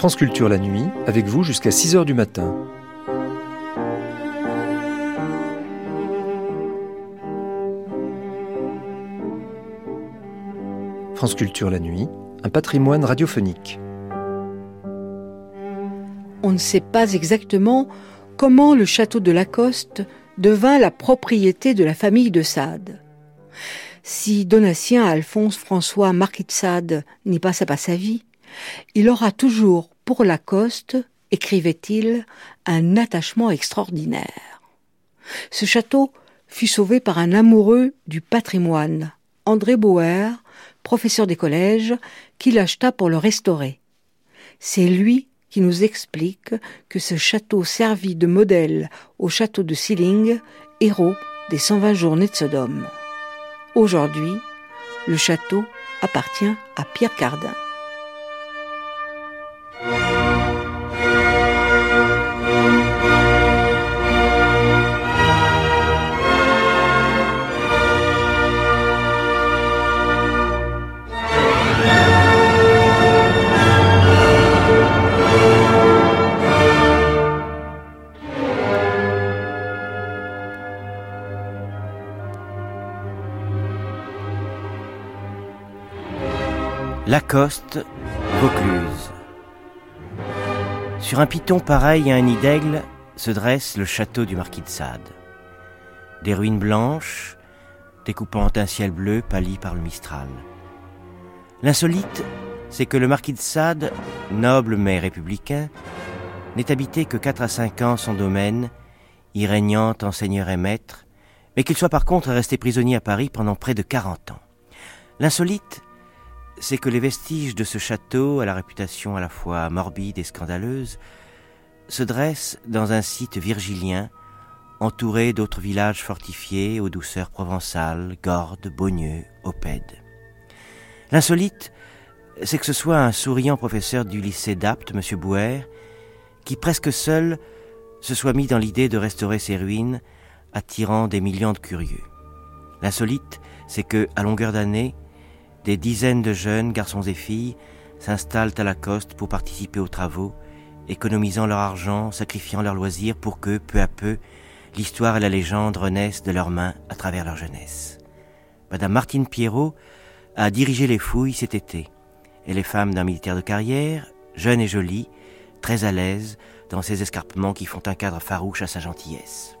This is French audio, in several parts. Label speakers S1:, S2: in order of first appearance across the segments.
S1: France Culture la nuit, avec vous jusqu'à 6h du matin. France Culture la nuit, un patrimoine radiophonique.
S2: On ne sait pas exactement comment le château de Lacoste devint la propriété de la famille de Sade. Si Donatien Alphonse François Marquis de Sade n'y passa pas sa vie, il aura toujours pour Lacoste, écrivait-il, un attachement extraordinaire. Ce château fut sauvé par un amoureux du patrimoine, André Bauer, professeur des collèges, qui l'acheta pour le restaurer. C'est lui qui nous explique que ce château servit de modèle au château de Sealing, héros des 120 journées de Sodome. Aujourd'hui, le château appartient à Pierre Cardin.
S3: Lacoste, Vaucluse. Sur un piton pareil à un nid d'aigle se dresse le château du marquis de Sade. Des ruines blanches, découpant un ciel bleu pâli par le Mistral. L'insolite, c'est que le marquis de Sade, noble mais républicain, n'est habité que quatre à cinq ans son domaine, y régnant en seigneur et maître, mais qu'il soit par contre resté prisonnier à Paris pendant près de quarante ans. L'insolite, c'est que les vestiges de ce château, à la réputation à la fois morbide et scandaleuse, se dressent dans un site virgilien, entouré d'autres villages fortifiés aux douceurs provençales, Gordes, Beaugneux, Opède. L'insolite, c'est que ce soit un souriant professeur du lycée d'Apt, M. Bouer, qui presque seul se soit mis dans l'idée de restaurer ces ruines, attirant des millions de curieux. L'insolite, c'est que, à longueur d'année, des dizaines de jeunes, garçons et filles, s'installent à la coste pour participer aux travaux, économisant leur argent, sacrifiant leurs loisirs pour que, peu à peu, l'histoire et la légende renaissent de leurs mains à travers leur jeunesse. Madame Martine Pierrot a dirigé les fouilles cet été. Elle est femme d'un militaire de carrière, jeune et jolie, très à l'aise dans ces escarpements qui font un cadre farouche à sa gentillesse.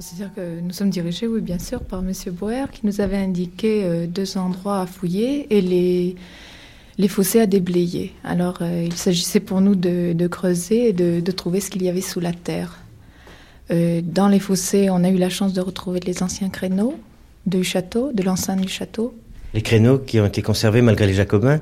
S4: C'est-à-dire que nous sommes dirigés, oui, bien sûr, par M. Boer, qui nous avait indiqué euh, deux endroits à fouiller et les, les fossés à déblayer. Alors, euh, il s'agissait pour nous de, creuser et de, trouver ce qu'il y avait sous la terre. Euh, dans les fossés, on a eu la chance de retrouver les anciens créneaux du château, de l'enceinte du château.
S3: Les créneaux qui ont été conservés malgré les Jacobins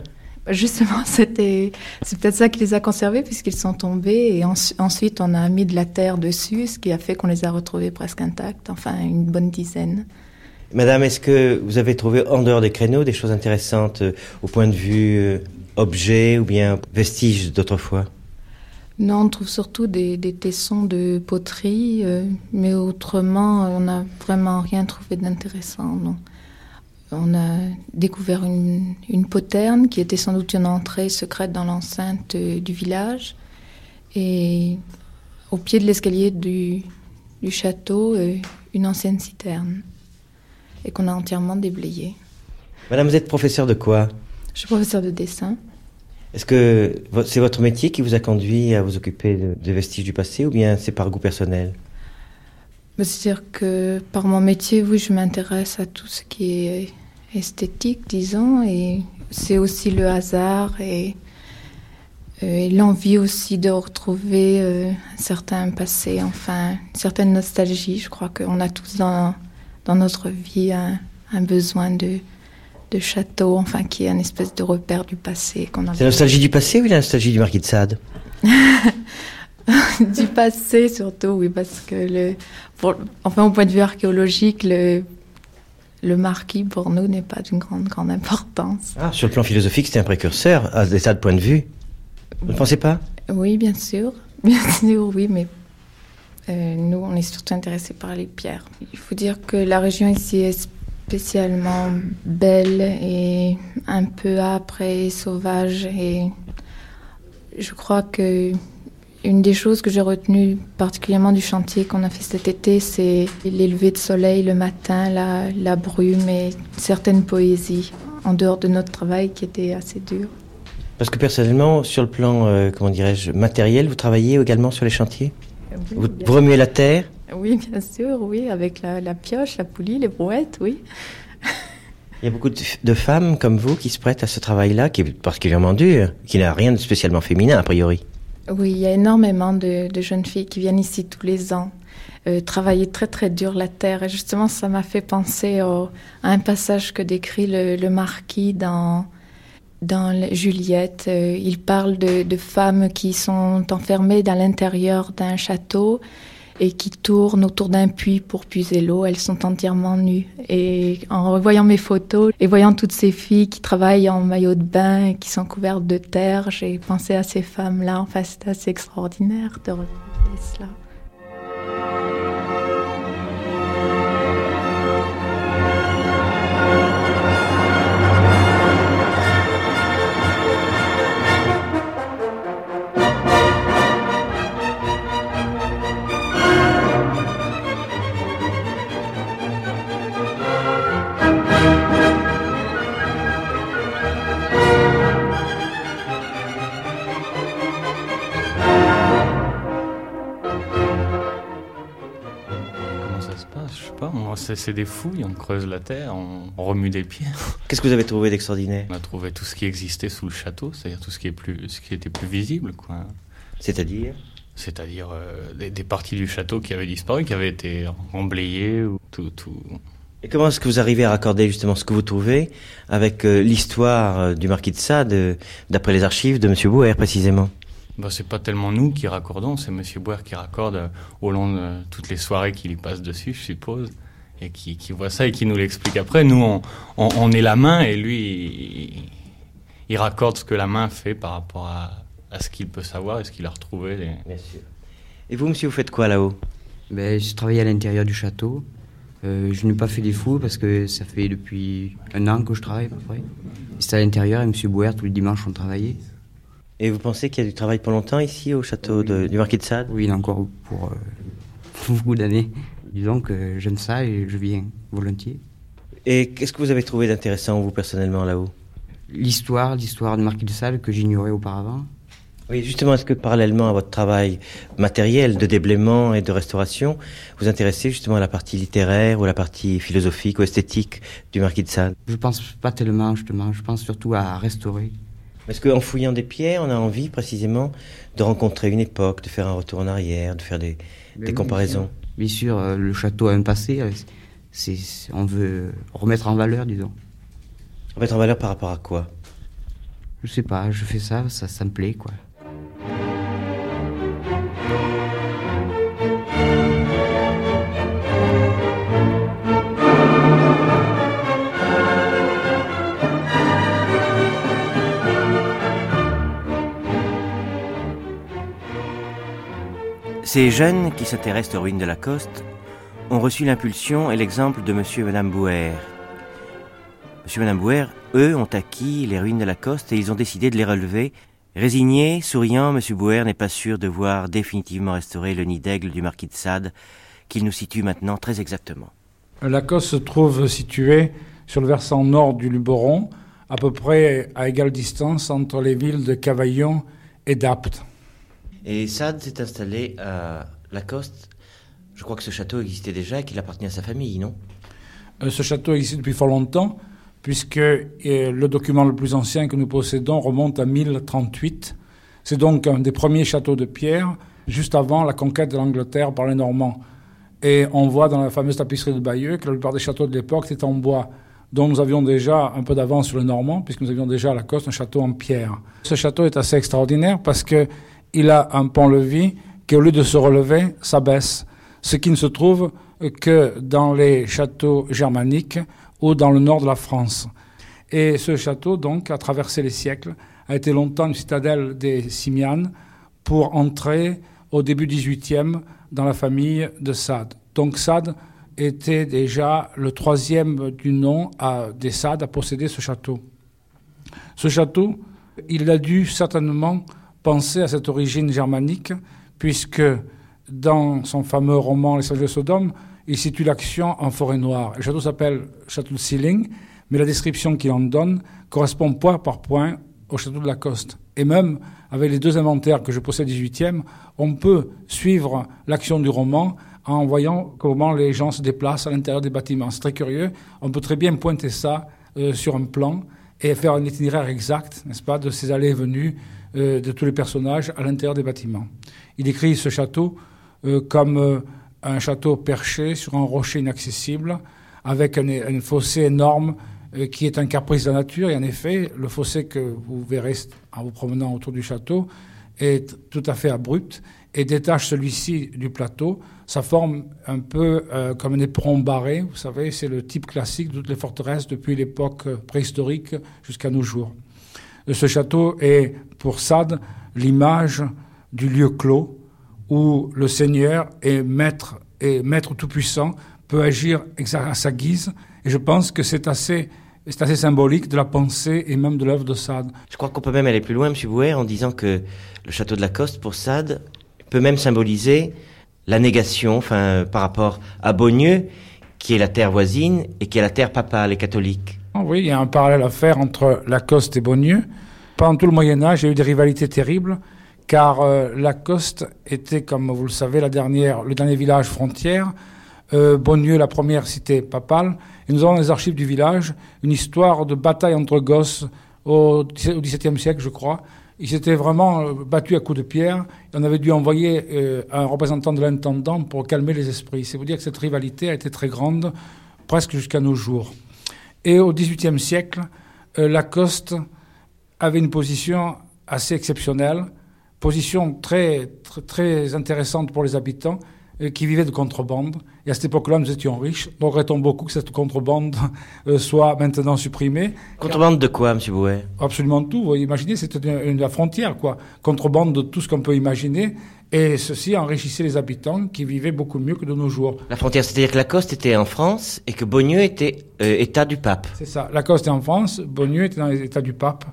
S4: Justement, c'était, c'est peut-être ça qui les a conservés puisqu'ils sont tombés et ensuite on a mis de la terre dessus, ce qui a fait qu'on les a retrouvés presque intacts, enfin une bonne dizaine.
S3: Madame, est-ce que vous avez trouvé en dehors des créneaux des choses intéressantes euh, au point de vue euh, objet ou bien vestiges d'autrefois?
S4: Non, on trouve surtout des, tessons de poterie, euh, mais autrement, on n'a vraiment rien trouvé d'intéressant, non. On a découvert une, poterne qui était sans doute une entrée secrète dans l'enceinte euh, du village. Et au pied de l'escalier du, château, euh, une ancienne citerne. Et qu'on a entièrement déblayée.
S3: Madame, vous êtes professeur de quoi?
S4: Je suis professeur de dessin.
S3: Est-ce que c'est votre métier qui vous a conduit à vous occuper de, vestiges du passé ou bien c'est par goût personnel?
S4: C'est-à-dire que par mon métier, oui, je m'intéresse à tout ce qui est esthétique, disons, et c'est aussi le hasard et, euh, l'envie aussi de retrouver euh, un certain passé, enfin, une certaine nostalgie. Je crois qu'on a tous dans, dans notre vie un, besoin de, de château, enfin, qui est un espèce de repère du passé.
S3: qu'on a C'est la nostalgie du passé ou la nostalgie du marquis de Sade?
S4: Du passé surtout, oui, parce que le, enfin au point de vue archéologique, le, le marquis pour nous n'est pas d'une grande grande importance.
S3: Ah, sur le plan philosophique, c'était un précurseur à des tas de points de vue. Vous ne pensez pas?
S4: Oui, bien sûr, bien sûr, oui, mais euh, nous, on est surtout intéressés par les pierres. Il faut dire que la région ici est spécialement belle et un peu âpre et sauvage et Je crois que une des choses que j'ai retenues particulièrement du chantier qu'on a fait cet été, c'est les levées de soleil le matin, la, la brume et certaines poésies en dehors de notre travail qui était assez dur.
S3: Parce que personnellement, sur le plan, euh, comment dirais-je, matériel, vous travaillez également sur les chantiers? Vous, vous, remuez la terre?
S4: Oui, bien sûr, oui, avec la, la pioche, la poulie, les brouettes, oui.
S3: Il y a beaucoup de, de, femmes comme vous qui se prêtent à ce travail-là, qui est particulièrement dur, qui n'a rien de spécialement féminin a priori.
S4: Oui, il y a énormément de, jeunes filles qui viennent ici tous les ans. Euh, travailler très très dur la terre. Et justement, ça m'a fait penser au, à un passage que décrit le, le marquis dans, dans Juliette. Euh, il parle de, de, femmes qui sont enfermées dans l'intérieur d'un château et qui tournent autour d'un puits pour puiser l'eau. Elles sont entièrement nues. Et en revoyant mes photos et voyant toutes ces filles qui travaillent en maillot de bain et qui sont couvertes de terre, j'ai pensé à ces femmes-là. Enfin, c'est assez extraordinaire de retrouver cela.
S5: C'est des fouilles, on creuse la terre, on, on remue des pierres.
S3: Qu'est-ce que vous avez trouvé d'extraordinaire?
S5: On a trouvé tout ce qui existait sous le château, c'est-à-dire tout ce qui, est plus, ce qui était plus visible. quoi.
S3: C'est-à-dire?
S5: C'est-à-dire euh, des, des, parties du château qui avaient disparu, qui avaient été emblayées, ou tout, tout.
S3: Et comment est-ce que vous arrivez à raccorder justement ce que vous trouvez avec euh, l'histoire euh, du marquis de Sade, d'après les archives de M. Bouer précisément?
S5: Bah, c'est pas tellement nous qui raccordons, c'est Monsieur Boer qui raccorde au long de toutes les soirées qu'il y passe dessus, je suppose et qui, qui, voit ça et qui nous l'explique après. Nous, on, on, on, est la main et lui, il, il, raccorde ce que la main fait par rapport à, à ce qu'il peut savoir et ce qu'il a retrouvé. Les...
S3: Bien sûr. Et vous, monsieur, vous faites quoi là-haut?
S6: Ben, Je travaille à l'intérieur du château. Euh, je n'ai pas fait des fous parce que ça fait depuis un an que je travaille à peu près. C'est à l'intérieur et monsieur Bouer, tous les dimanches, on travaillait.
S3: Et vous pensez qu'il y a du travail pour longtemps ici au château oui. de, du Marquis de Sade?
S6: Oui, il y en a encore pour euh, beaucoup d'années. Disons que j'aime ça et je viens volontiers.
S3: Et qu'est-ce que vous avez trouvé d'intéressant, vous, personnellement, là-haut?
S6: L'histoire, l'histoire du Marquis de Sade que j'ignorais auparavant.
S3: Oui, justement, est-ce que parallèlement à votre travail matériel de déblaiement et de restauration, vous intéressez justement à la partie littéraire ou à la partie philosophique ou esthétique du Marquis de Sade?
S6: Je pense pas tellement, justement. Je pense surtout à restaurer.
S3: Est-ce qu'en fouillant des pierres, on a envie précisément de rencontrer une époque, de faire un retour en arrière, de faire des, des oui, comparaisons?
S6: Bien sûr, euh, le château a un passé. C'est, on veut remettre en valeur, disons.
S3: Remettre en valeur par rapport à quoi?
S6: Je sais pas, je fais ça, ça, ça me plaît, quoi.
S3: Ces jeunes qui s'intéressent aux ruines de la Coste ont reçu l'impulsion et l'exemple de monsieur et madame Bouer. Monsieur et madame Bouer, eux, ont acquis les ruines de la Coste et ils ont décidé de les relever. Résigné, souriant, monsieur Bouer n'est pas sûr de voir définitivement restaurer le nid d'aigle du marquis de Sade, qu'il nous situe maintenant très exactement.
S7: La Coste se trouve située sur le versant nord du Luberon, à peu près à égale distance entre les villes de Cavaillon et d'Apt.
S3: Et Sade s'est installé à Lacoste. Je crois que ce château existait déjà et qu'il appartenait à sa famille, non?
S7: Euh, Ce château existe depuis fort longtemps, puisque euh, le document le plus ancien que nous possédons remonte à 1038. C'est donc un des premiers châteaux de pierre, juste avant la conquête de l'Angleterre par les Normands. Et on voit dans la fameuse tapisserie de Bayeux que la plupart des châteaux de l'époque étaient en bois. Donc nous avions déjà un peu d'avance sur les Normands, puisque nous avions déjà à Lacoste un château en pierre. Ce château est assez extraordinaire parce que il a un pont-levis qui, au lieu de se relever, s'abaisse, ce qui ne se trouve que dans les châteaux germaniques ou dans le nord de la France. Et ce château, donc, a traversé les siècles, a été longtemps une citadelle des Simianes pour entrer au début 18e dans la famille de Sade. Donc Sade était déjà le troisième du nom à, des Sade à posséder ce château. Ce château, il a dû certainement penser à cette origine germanique, puisque dans son fameux roman Les Sages de Sodome, il situe l'action en forêt noire. Le château s'appelle Château de Sealing, mais la description qu'il en donne correspond point par point au château de Lacoste. Et même avec les deux inventaires que je possède 18e, on peut suivre l'action du roman en voyant comment les gens se déplacent à l'intérieur des bâtiments. C'est très curieux. On peut très bien pointer ça euh, sur un plan et faire un itinéraire exact, n'est-ce pas, de ces allées et venues euh, de tous les personnages à l'intérieur des bâtiments. Il décrit ce château euh, comme un château perché sur un rocher inaccessible, avec un, fossé énorme qui est un caprice de la nature. Et en effet, le fossé que vous verrez en vous promenant autour du château est tout à fait abrupt et détache celui-ci du plateau. Ça forme un peu euh, comme un éperon barré. Vous savez, c'est le type classique de toutes les forteresses depuis l'époque préhistorique jusqu'à nos jours. Ce château est, pour Sade, l'image du lieu clos où le Seigneur est maître et maître tout-puissant peut agir à sa guise. Et je pense que c'est assez c'est assez symbolique de la pensée et même de l'œuvre de Sade.
S3: Je crois qu'on peut même aller plus loin, M. Bouer, en disant que le château de la Coste, pour Sade, peut même symboliser la négation enfin, par rapport à Beaunieu, qui est la terre voisine et qui est la terre papale et catholique.
S7: Ah oui, il y a un parallèle à faire entre Lacoste et Beaunieu. Pendant tout le Moyen Âge, il y a eu des rivalités terribles, car euh, Lacoste était, comme vous le savez, la dernière, le dernier village frontière, euh, Beaunieu la première cité papale, et nous avons dans les archives du village une histoire de bataille entre gosses au XVIIe siècle, je crois, ils s'étaient vraiment euh, battus à coups de pierre. on avait dû envoyer euh, un représentant de l'intendant pour calmer les esprits. C'est vous dire que cette rivalité a été très grande, presque jusqu'à nos jours. Et au XVIIIe siècle, euh, Lacoste avait une position assez exceptionnelle, position très, très, très intéressante pour les habitants, euh, qui vivaient de contrebande. Et à cette époque-là, nous étions riches. Donc, regrettons beaucoup que cette contrebande euh, soit maintenant supprimée.
S3: Contrebande de quoi, M. Bouet
S7: Absolument tout. Vous imaginez, c'était une, la frontière, quoi. Contrebande de tout ce qu'on peut imaginer. Et ceci enrichissait les habitants qui vivaient beaucoup mieux que de nos jours.
S3: La frontière, c'est-à-dire que Lacoste était en France et que Beaunieu était euh, État du pape.
S7: C'est ça. Lacoste est en France, Beaunieu était dans l'État du pape.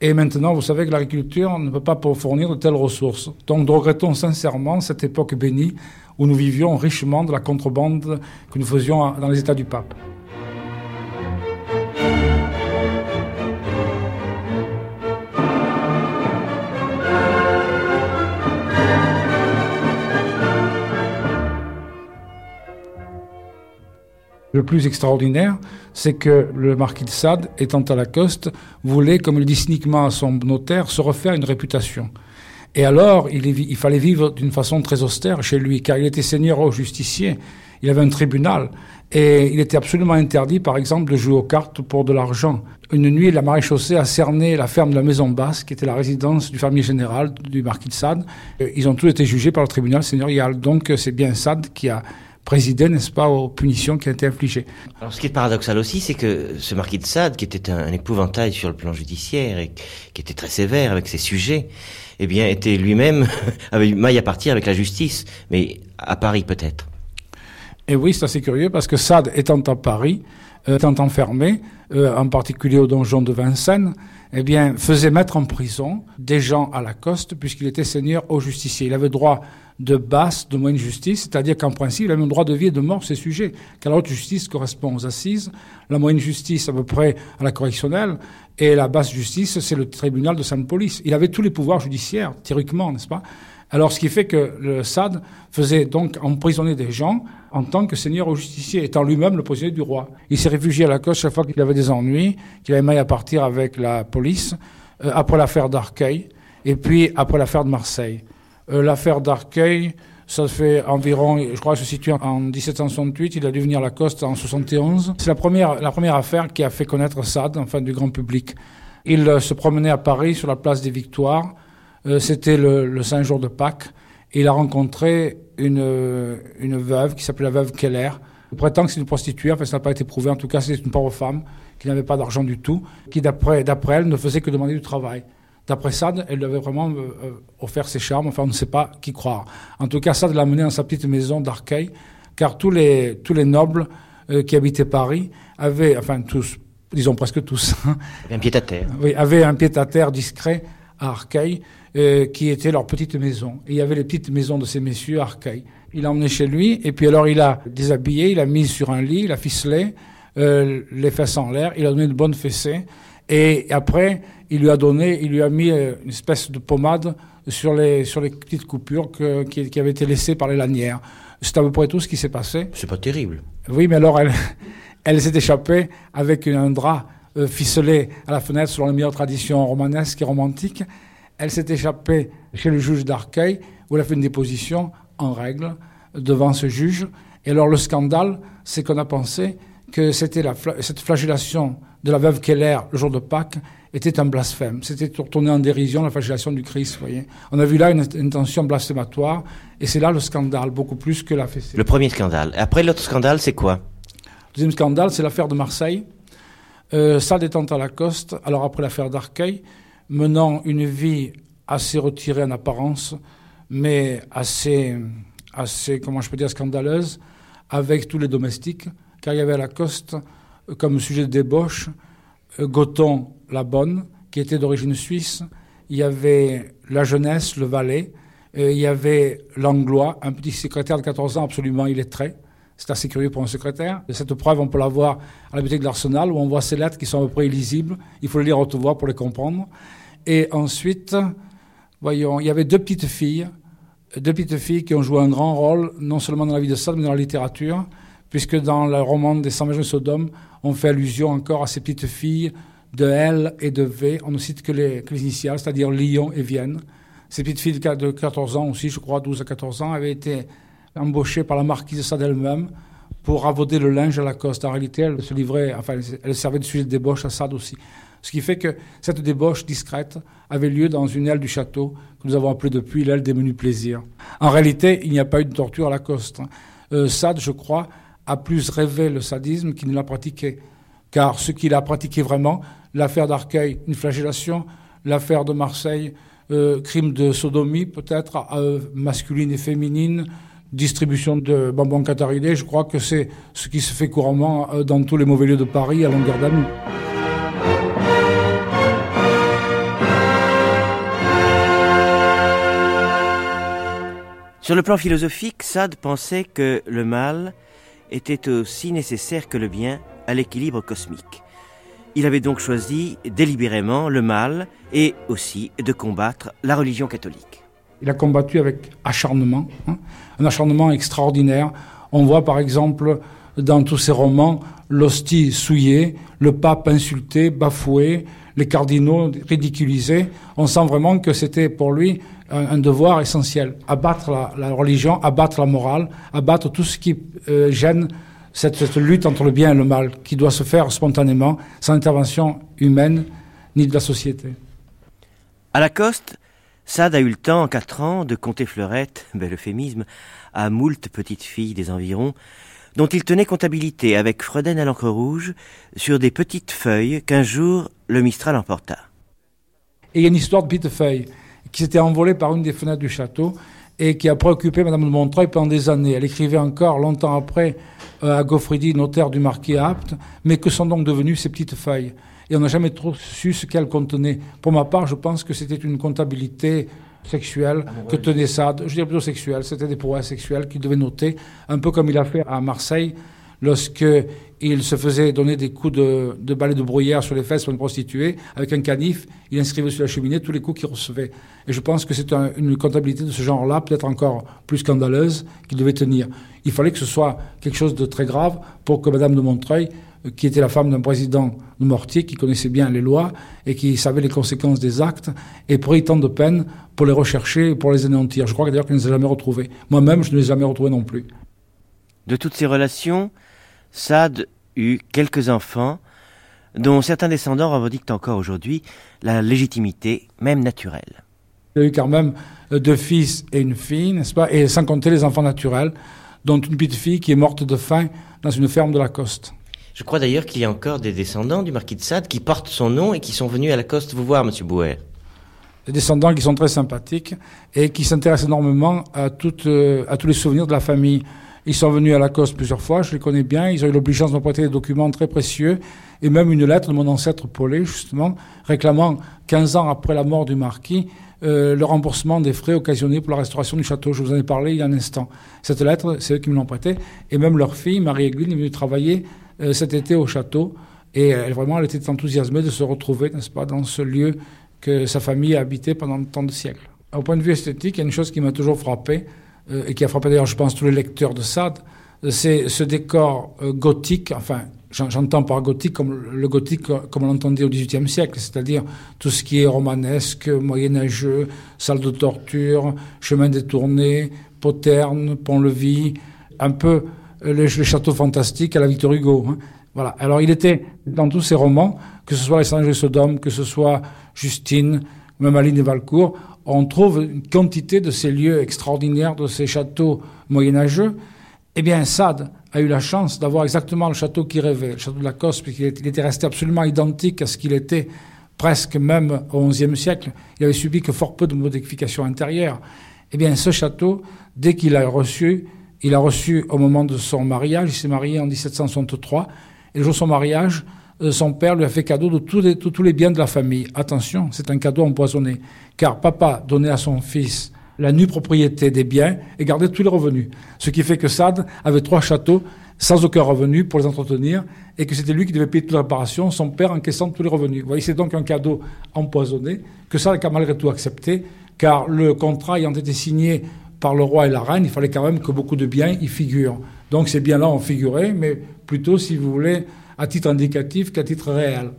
S7: Et maintenant, vous savez que l'agriculture ne peut pas fournir de telles ressources. Donc, nous regrettons sincèrement cette époque bénie où nous vivions richement de la contrebande que nous faisions dans les États du pape. Le plus extraordinaire, c'est que le marquis de Sade, étant à la coste, voulait, comme il dit cyniquement à son notaire, se refaire une réputation. Et alors, il, fallait vivre d'une façon très austère chez lui, car il était seigneur au justicier, il avait un tribunal, et il était absolument interdit, par exemple, de jouer aux cartes pour de l'argent. Une nuit, la maréchaussée a cerné la ferme de la Maison Basse, qui était la résidence du fermier général du marquis de Sade. Ils ont tous été jugés par le tribunal seigneurial. Donc, c'est bien Sade qui a présidé, n'est-ce pas, aux punitions qui ont été infligées.
S3: Alors, ce qui est paradoxal aussi, c'est que ce marquis de Sade, qui était un, un épouvantail sur le plan judiciaire et qui était très sévère avec ses sujets, eh bien, était lui-même, avait maille à partir avec la justice, mais à Paris peut-être.
S7: Et oui, c'est assez curieux parce que Sade étant à Paris, euh, étant enfermé, euh, en particulier au donjon de Vincennes, eh bien, faisait mettre en prison des gens à la coste puisqu'il était seigneur au justicier. Il avait droit de basse, de moyenne justice, c'est-à-dire qu'en principe, il avait un droit de vie et de mort, ces sujets. Car la haute justice correspond aux assises, la moyenne justice à peu près à la correctionnelle, et la basse justice, c'est le tribunal de Sainte-Police. Il avait tous les pouvoirs judiciaires, théoriquement, n'est-ce pas? Alors, ce qui fait que le SAD faisait donc emprisonner des gens en tant que seigneur au justicier, étant lui-même le prisonnier du roi. Il s'est réfugié à la côte chaque fois qu'il avait des ennuis, qu'il avait mal à partir avec la police, euh, après l'affaire d'Arcueil, et puis après l'affaire de Marseille. Euh, l'affaire d'Arcueil, ça fait environ, je crois, se situe en 1768. Il a dû venir à la Coste en 71. C'est la première, la première affaire qui a fait connaître Sade, enfin, du grand public. Il euh, se promenait à Paris sur la place des Victoires. Euh, c'était le, Saint Jour de Pâques. Et il a rencontré une, une veuve qui s'appelait la veuve Keller. Il prétend que c'est une prostituée, enfin ça n'a pas été prouvé. En tout cas, c'était une pauvre femme qui n'avait pas d'argent du tout, qui d'après elle ne faisait que demander du travail. D'après Sade, elle lui avait vraiment euh, euh, offert ses charmes. Enfin, on ne sait pas qui croire. En tout cas, Sade l'a mené dans sa petite maison d'Arcueil, car tous les, tous les nobles euh, qui habitaient Paris avaient, enfin tous, disons presque tous,
S3: un pied à terre.
S7: Oui, avaient un pied à terre discret à Arcueil. euh, qui étaient leurs petites maisons. Et il y avait les petites maisons de ces messieurs Arcueil. Il l'a emmené chez lui, et puis alors il a déshabillé, il a mis sur un lit, il a ficelé, euh, les fesses en l'air, il a donné une bonne fessée, et après, il lui a donné, il lui a mis euh, une espèce de pommade sur les, sur les petites coupures que, qui, qui avaient été laissées par les lanières. C'est à peu près tout ce qui s'est passé.
S3: C'est pas terrible.
S7: Oui, mais alors elle, elle s'est échappée avec un drap euh, ficelé à la fenêtre selon les meilleures traditions romanesques et romantiques. Elle s'est échappée chez le juge d'Arcueil où elle a fait une déposition en règle devant ce juge. Et alors le scandale, c'est qu'on a pensé que c'était la, cette flagellation de la veuve Keller le jour de Pâques était un blasphème. C'était tourné en dérision la flagellation du Christ, vous voyez. On a vu là une intention blasphématoire, et c'est là le scandale, beaucoup plus que la fessée.
S3: Le premier scandale. Après, l'autre scandale, c'est quoi?
S7: Le deuxième scandale, c'est l'affaire de Marseille. Euh, Sade étant à Lacoste, alors après l'affaire d'Arcueil, menant une vie assez retirée en apparence, mais assez, assez, comment je peux dire, scandaleuse, avec tous les domestiques, car il y avait à Lacoste, comme sujet de débauche, euh, Goton la Bonne, qui était d'origine suisse, il y avait la jeunesse, le valet, il y avait l'anglois, un petit secrétaire de 14 ans absolument illettré. C'est assez curieux pour un secrétaire. Et cette preuve, on peut la voir à la bibliothèque de l'Arsenal, où on voit ces lettres qui sont à peu près illisibles. Il faut les lire haute voix pour les comprendre. Et ensuite, voyons, il y avait deux petites filles, deux petites filles qui ont joué un grand rôle, non seulement dans la vie de Sade, mais dans la littérature, puisque dans le roman des 100 maisons de Sodome, on fait allusion encore à ces petites filles de L et de V. On ne cite que les, initiales, c'est-à-dire Lyon et Vienne. Ces petites filles de 14 ans aussi, je crois, 12 à 14 ans, avaient été embauchée par la marquise de Sade elle-même pour ravauder le linge à la coste. En réalité, elle se livrait, enfin, elle servait de sujet de débauche à Sade aussi. Ce qui fait que cette débauche discrète avait lieu dans une aile du château que nous avons appelée depuis l'aile des menus plaisirs. En réalité, il n'y a pas eu de torture à la coste. Euh, Sade, je crois, a plus rêvé le sadisme qu'il ne l'a pratiqué. Car ce qu'il a pratiqué vraiment, l'affaire d'Arcueil, une flagellation, l'affaire de Marseille, euh, crime de sodomie peut-être, euh, masculine et féminine, distribution de bonbons cataridés, je crois que c'est ce qui se fait couramment euh, dans tous les mauvais lieux de Paris à longueur d'année.
S3: Sur le plan philosophique, Sade pensait que le mal était aussi nécessaire que le bien à l'équilibre cosmique. Il avait donc choisi délibérément le mal et aussi de combattre la religion catholique.
S7: Il a combattu avec acharnement, hein, un acharnement extraordinaire. On voit par exemple dans tous ses romans l'hostie souillée, le pape insulté, bafoué, les cardinaux ridiculisés. On sent vraiment que c'était pour lui un, un devoir essentiel. Abattre la, la, religion, abattre la morale, abattre tout ce qui euh, gêne cette, cette, lutte entre le bien et le mal, qui doit se faire spontanément, sans intervention humaine ni de la société.
S3: À Lacoste, Sade a eu le temps, en quatre ans, de compter fleurette, bel euphémisme, à moult petites filles des environs, dont il tenait comptabilité avec Freuden à l'encre rouge sur des petites feuilles qu'un jour le Mistral emporta.
S7: Et il y a une histoire de petites feuilles qui s'était envolée par une des fenêtres du château et qui a préoccupé Madame de Montreuil pendant des années. Elle écrivait encore longtemps après euh, à Gaufridi, notaire du marquis Apt, mais que sont donc devenues ces petites feuilles? Et on n'a jamais trop su ce qu'elles contenaient. Pour ma part, je pense que c'était une comptabilité sexuelle que tenait Sade, je dirais plutôt sexuelle, c'était des prouesses sexuelles qu'il devait noter, un peu comme il a fait à Marseille, lorsque il se faisait donner des coups de, de balai de bruyère sur les fesses pour une prostituée, avec un canif, il inscrivait sur la cheminée tous les coups qu'il recevait. Et je pense que c'est un, une comptabilité de ce genre-là, peut-être encore plus scandaleuse, qu'il devait tenir. Il fallait que ce soit quelque chose de très grave pour que Madame de Montreuil, qui était la femme d'un président de Mortier, qui connaissait bien les lois et qui savait les conséquences des actes, ait pris tant de peine pour les rechercher et pour les anéantir. Je crois d'ailleurs qu'elle ne les a jamais retrouvés. Moi-même, je ne les ai jamais retrouvés non plus.
S3: De toutes ces relations, Sade eut quelques enfants, dont certains descendants revendiquent encore aujourd'hui la légitimité, même naturelle.
S7: Il a eu quand même deux fils et une fille, n'est-ce pas? Et sans compter les enfants naturels, dont une petite fille qui est morte de faim dans une ferme de Lacoste.
S3: Je crois d'ailleurs qu'il y a encore des descendants du marquis de Sade qui portent son nom et qui sont venus à Lacoste vous voir, monsieur Bouer.
S7: Des descendants qui sont très sympathiques et qui s'intéressent énormément à, toutes, euh, à tous les souvenirs de la famille. Ils sont venus à Lacoste plusieurs fois, je les connais bien. Ils ont eu l'obligation de des documents très précieux et même une lettre de mon ancêtre Paulet, justement, réclamant 15 ans après la mort du marquis le remboursement des frais occasionnés pour la restauration du château. Je vous en ai parlé il y a un instant. Cette lettre, c'est eux qui me l'ont prêtée. Et même leur fille, Marie-Aiguille, est venue travailler cet été au château. Et elle, vraiment, elle était enthousiasmée de se retrouver, n'est-ce pas, dans ce lieu que sa famille a habité pendant tant de siècles. Au point de vue esthétique, il y a une chose qui m'a toujours frappé, et qui a frappé d'ailleurs, je pense, tous les lecteurs de Sade, c'est ce décor gothique, enfin, J'entends par gothique comme le gothique comme on l'entendait au XVIIIe siècle, c'est-à-dire tout ce qui est romanesque, moyenâgeux, salle de torture, chemin détourné, poterne, pont-levis, un peu le, château fantastique à la Victor Hugo. Hein. Voilà. Alors il était dans tous ces romans, que ce soit Les Sanges de Sodome, que ce soit Justine, même Aline et Valcourt, on trouve une quantité de ces lieux extraordinaires, de ces châteaux moyenâgeux. Eh bien, Sade a eu la chance d'avoir exactement le château qu'il rêvait, le château de la Coste, puisqu'il était resté absolument identique à ce qu'il était presque même au XIe siècle. Il avait subi que fort peu de modifications intérieures. Eh bien, ce château, dès qu'il l'a reçu, il a reçu au moment de son mariage, il s'est marié en 1763, et le jour de son mariage, son père lui a fait cadeau de tous les, biens de la famille. Attention, c'est un cadeau empoisonné, car papa donnait à son fils la nue propriété des biens et garder tous les revenus. Ce qui fait que Sade avait trois châteaux sans aucun revenu pour les entretenir et que c'était lui qui devait payer toute la réparation, son père encaissant tous les revenus. Vous voyez, c'est donc un cadeau empoisonné que Sade a malgré tout accepté car le contrat ayant été signé par le roi et la reine, il fallait quand même que beaucoup de biens y figurent. Donc ces biens-là ont figuré, mais plutôt, si vous voulez, à titre indicatif qu'à titre réel.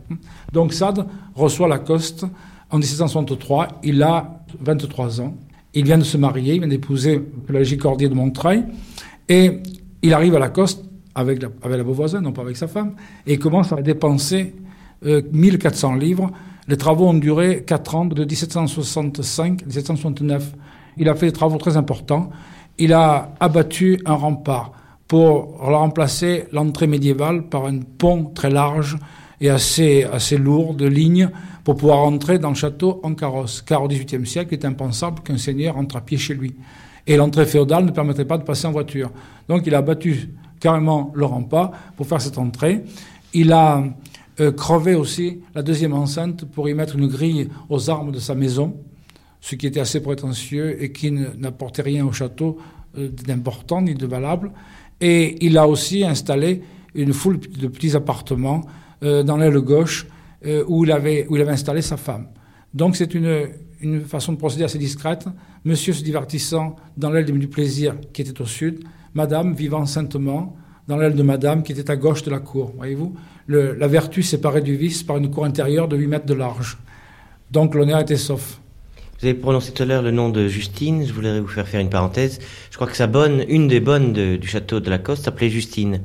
S7: Donc Sade reçoit la Coste en 1763, il a 23 ans. Il vient de se marier, il vient d'épouser le Cordier de Montreuil, et il arrive à la Coste avec la, avec la voisin, non pas avec sa femme, et commence à dépenser 1400 euh, livres. Les travaux ont duré 4 ans, de 1765 à 1769. Il a fait des travaux très importants. Il a abattu un rempart pour remplacer l'entrée médiévale par un pont très large et assez, assez lourd de lignes pour pouvoir entrer dans le château en carrosse. Car au XVIIIe siècle, il est impensable qu'un seigneur entre à pied chez lui. Et l'entrée féodale ne permettait pas de passer en voiture. Donc il a battu carrément le rempart pour faire cette entrée. Il a euh, crevé aussi la deuxième enceinte pour y mettre une grille aux armes de sa maison, ce qui était assez prétentieux et qui n'apportait rien au château euh, d'important ni de valable. Et il a aussi installé une foule de petits appartements euh, dans l'aile gauche euh, où, il avait, où il avait installé sa femme. Donc c'est une, une façon de procéder assez discrète. Monsieur se divertissant dans l'aile du plaisir qui était au sud, Madame vivant saintement dans l'aile de Madame qui était à gauche de la cour. Voyez-vous, la vertu séparée du vice par une cour intérieure de 8 mètres de large. Donc l'honneur était sauf.
S3: Vous avez prononcé tout à l'heure le nom de Justine. Je voulais vous faire faire une parenthèse. Je crois que sa bonne, une des bonnes du château de la Coste s'appelait Justine.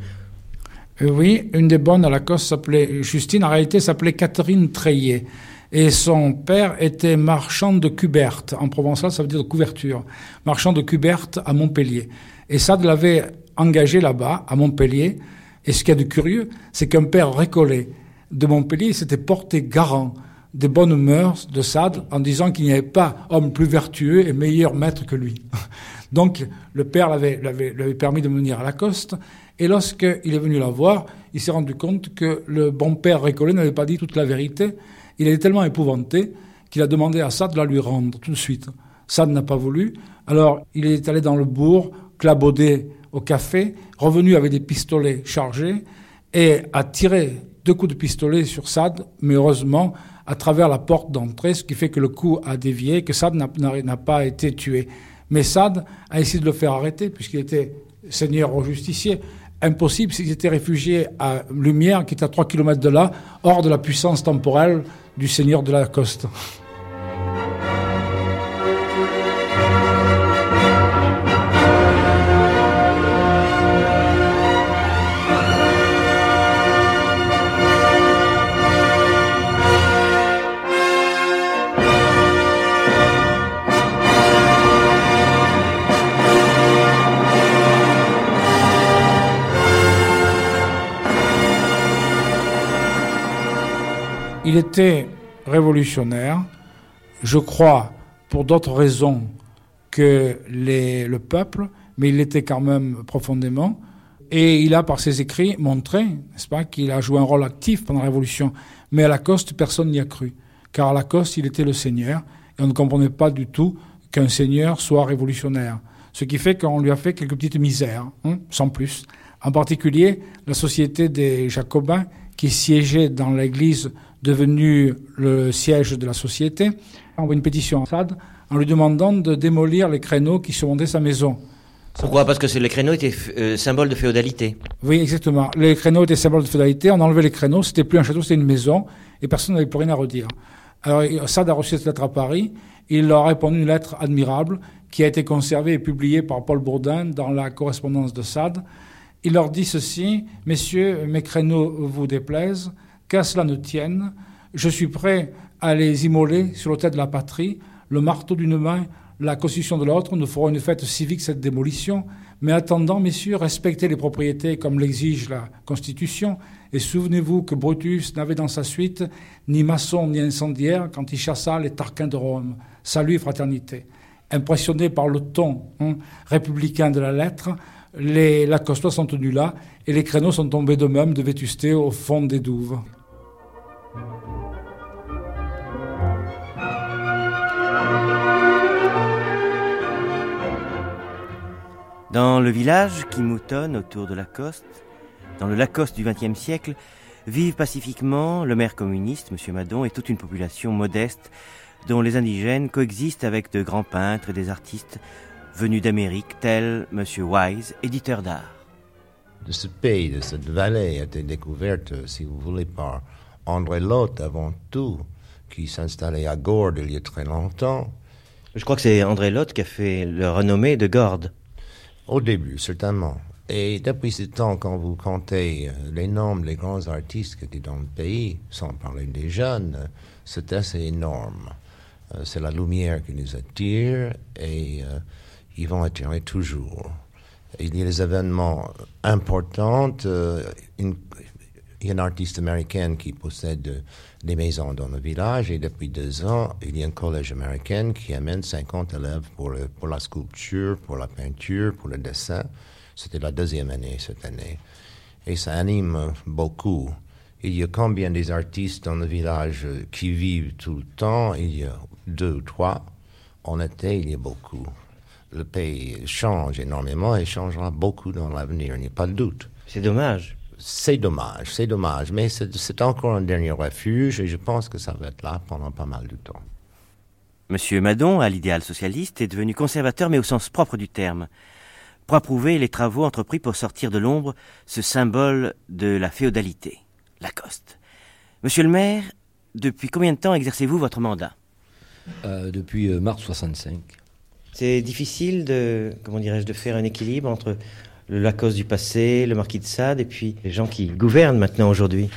S7: Euh, oui, une des bonnes à la Coste s'appelait Justine, en réalité s'appelait Catherine Treillet. Et son père était marchand de cuberte. En provençal, ça veut dire de couverture. Marchand de cuberte à Montpellier. Et Sade l'avait engagé là-bas, à Montpellier. Et ce qu'il y a de curieux, c'est qu'un père récolté de Montpellier s'était porté garant des bonnes mœurs de Sade en disant qu'il n'y avait pas homme plus vertueux et meilleur maître que lui. Donc le père l'avait, permis de venir à la Coste et lorsqu'il est venu la voir, il s'est rendu compte que le bon père Récollet n'avait pas dit toute la vérité. Il était tellement épouvanté qu'il a demandé à Sade de la lui rendre tout de suite. Sade n'a pas voulu. Alors il est allé dans le bourg, clabaudé au café, revenu avec des pistolets chargés et a tiré deux coups de pistolet sur Sade, mais heureusement à travers la porte d'entrée, ce qui fait que le coup a dévié, que Sade n'a pas été tué. Mais Sade a essayé de le faire arrêter, puisqu'il était seigneur au justicier impossible s'ils étaient réfugiés à Lumière, qui est à 3 km de là, hors de la puissance temporelle du seigneur de la Coste. Il était révolutionnaire, je crois, pour d'autres raisons que le peuple, mais il l'était quand même profondément. Et il a, par ses écrits, montré, n'est-ce pas, qu'il a joué un rôle actif pendant la Révolution. Mais à Lacoste, personne n'y a cru. Car à Lacoste, il était le Seigneur. et on ne comprenait pas du tout qu'un seigneur soit révolutionnaire. Ce qui fait qu'on lui a fait quelques petites misères, hein, sans plus. En particulier, la société des Jacobins, qui siégeait dans l'église devenue le siège de la société, a envoyé une pétition à Sade en lui demandant de démolir les créneaux qui surmontaient sa maison.
S3: Pourquoi Parce que les créneaux étaient euh, symboles de féodalité.
S7: Oui, exactement. Les créneaux étaient symboles de féodalité. On enlevait les créneaux. C'était plus un château, c'était une maison. Et personne n'avait plus rien à redire. Alors, Sade a reçu cette lettre à Paris. Il leur a répondu une lettre admirable qui a été conservée et publiée par Paul Bourdin dans la correspondance de Sade. Il leur dit ceci Messieurs, mes créneaux vous déplaisent, qu'à cela ne tienne. Je suis prêt à les immoler sur l'autel de la patrie, le marteau d'une main la constitution de l'autre, nous ferons une fête civique cette démolition, mais attendant, messieurs, respectez les propriétés comme l'exige la Constitution, et souvenez-vous que Brutus n'avait dans sa suite ni maçon ni incendiaire quand il chassa les Tarquins de Rome. Salut et fraternité. Impressionné par le ton hein, républicain de la lettre, les Lacostois sont tenus là, et les créneaux sont tombés de même de vétusté au fond des douves.
S3: Dans le village qui moutonne autour de Lacoste, dans le Lacoste du XXe siècle, vivent pacifiquement le maire communiste, M. Madon, et toute une population modeste dont les indigènes coexistent avec de grands peintres et des artistes venus d'Amérique, tels M. Wise, éditeur d'art.
S8: De ce pays, de cette vallée, a été découverte, si vous voulez, par André Lotte avant tout, qui s'installait à Gordes il y a très longtemps.
S3: Je crois que c'est André Lotte qui a fait le renommée de Gordes.
S8: Au début, certainement. Et depuis ce temps, quand vous comptez euh, les noms des grands artistes qui étaient dans le pays, sans parler des jeunes, c'est assez énorme. Euh, c'est la lumière qui nous attire et euh, ils vont attirer toujours. Il y a des événements importants. Il y a une artiste américaine qui possède des maisons dans le village et depuis deux ans, il y a un collège américain qui amène 50 élèves pour, le, pour la sculpture, pour la peinture, pour le dessin. C'était la deuxième année cette année. Et ça anime beaucoup. Il y a combien des artistes dans le village qui vivent tout le temps? Il y a deux ou trois. En été, il y a beaucoup. Le pays change énormément et changera beaucoup dans l'avenir, il n'y a pas de doute.
S3: C'est dommage.
S8: C'est dommage, c'est dommage, mais c'est encore un dernier refuge et je pense que ça va être là pendant pas mal de temps.
S3: Monsieur Madon, à l'idéal socialiste, est devenu conservateur, mais au sens propre du terme, pour approuver les travaux entrepris pour sortir de l'ombre ce symbole de la féodalité, Lacoste. Monsieur le maire, depuis combien de temps exercez-vous votre mandat?
S9: Euh, Depuis euh, mars 65.
S3: C'est difficile de, comment dirais-je, de faire un équilibre entre le Lacoste du passé, le marquis de Sade, et puis les gens qui gouvernent maintenant aujourd'hui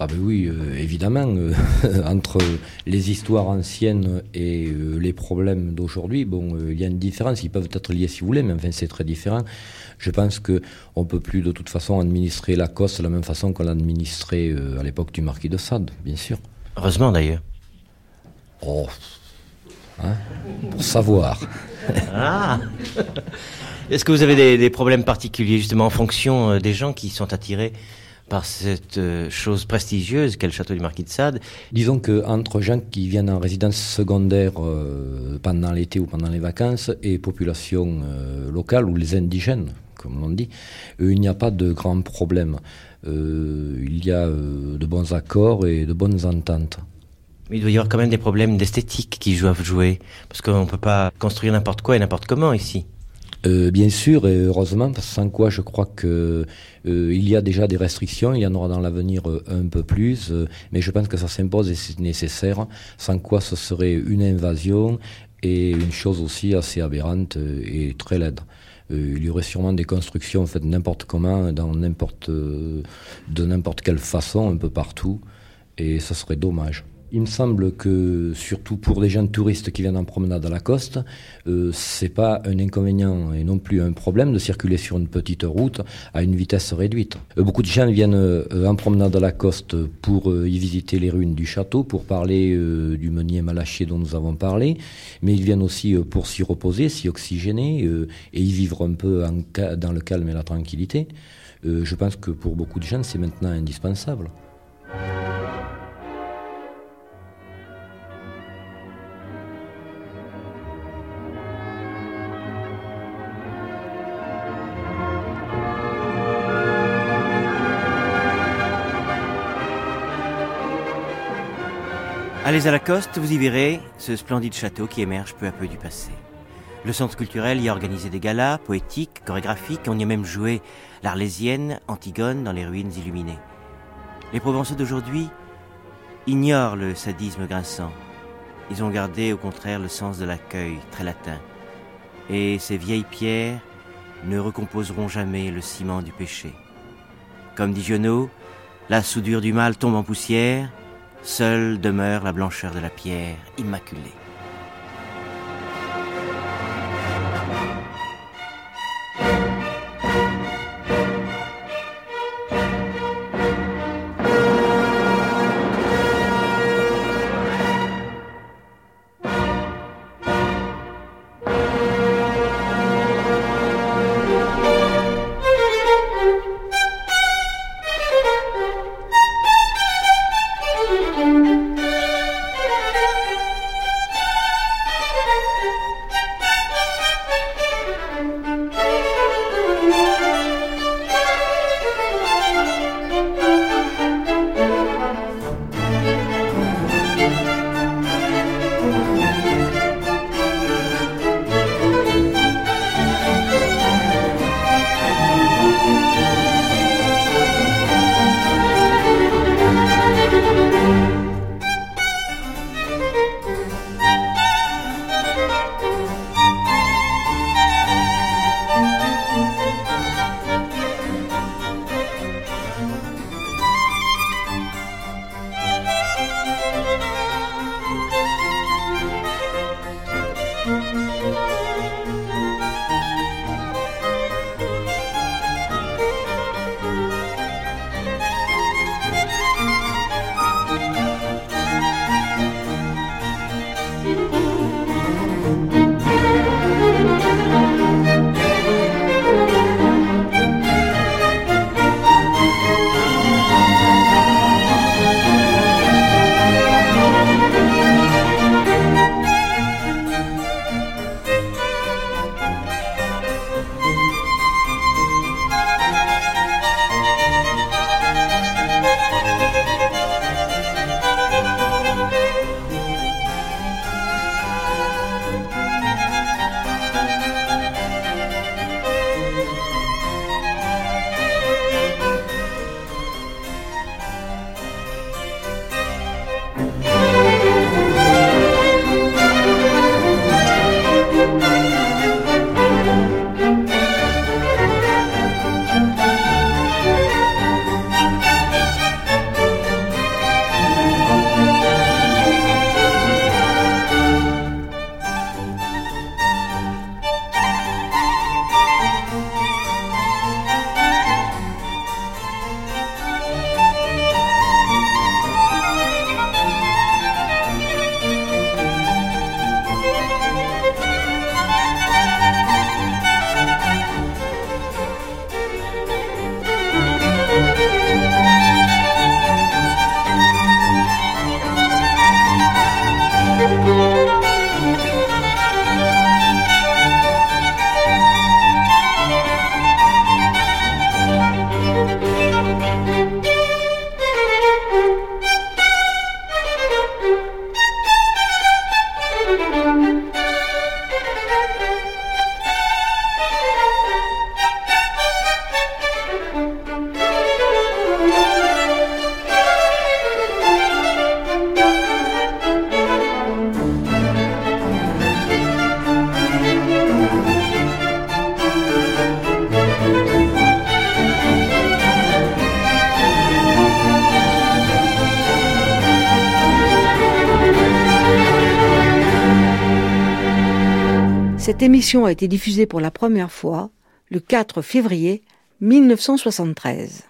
S9: ah ben oui, euh, évidemment, euh, entre les histoires anciennes et euh, les problèmes d'aujourd'hui, bon, il y a une différence. Ils peuvent être liés si vous voulez, mais enfin c'est très différent. Je pense que on peut plus de toute façon administrer Lacoste de la même façon qu'on l'administrait à l'époque du marquis de Sade, bien sûr.
S3: Heureusement d'ailleurs.
S9: Oh, hein, pour savoir.
S3: ah Est-ce que vous avez des, problèmes particuliers justement en fonction euh, des gens qui sont attirés par cette euh, chose prestigieuse qu'est le château du Marquis de Sade?
S9: Disons qu'entre gens qui viennent en résidence secondaire euh, pendant l'été ou pendant les vacances et population locale ou les indigènes, comme on dit, il n'y a pas de grands problèmes. il y a de bons accords et de bonnes ententes.
S3: Mais il doit y avoir quand même des problèmes d'esthétique qui doivent jouer, parce qu'on ne peut pas construire n'importe quoi et n'importe comment ici.
S9: Euh, bien sûr, et heureusement, parce sans quoi je crois que euh, il y a déjà des restrictions, il y en aura dans l'avenir euh, un peu plus, mais je pense que ça s'impose et c'est nécessaire, sans quoi ce serait une invasion et une chose aussi assez aberrante et très laide. il y aurait sûrement des constructions faites n'importe comment, dans n'importe, de n'importe quelle façon, un peu partout, et ce serait dommage. Il me semble que, surtout pour des jeunes touristes qui viennent en promenade à la coste, euh, c'est pas un inconvénient et non plus un problème de circuler sur une petite route à une vitesse réduite. Euh, beaucoup de gens viennent euh, en promenade à la coste pour euh, y visiter les ruines du château, pour parler du meunier Malachier dont nous avons parlé, mais ils viennent aussi pour s'y reposer, s'y oxygéner et y vivre un peu dans le calme et la tranquillité. je pense que pour beaucoup de gens, c'est maintenant indispensable.
S3: Allez à la Coste, vous y verrez ce splendide château qui émerge peu à peu du passé. Le centre culturel y a organisé des galas, poétiques, chorégraphiques, on y a même joué l'Arlésienne, Antigone dans les ruines illuminées. Les Provençaux d'aujourd'hui ignorent le sadisme grinçant. Ils ont gardé au contraire le sens de l'accueil, très latin. Et ces vieilles pierres ne recomposeront jamais le ciment du péché. Comme dit Giono, la soudure du mal tombe en poussière, seule demeure la blancheur de la pierre immaculée.
S2: Cette émission a été diffusée pour la première fois le 4 février 1973.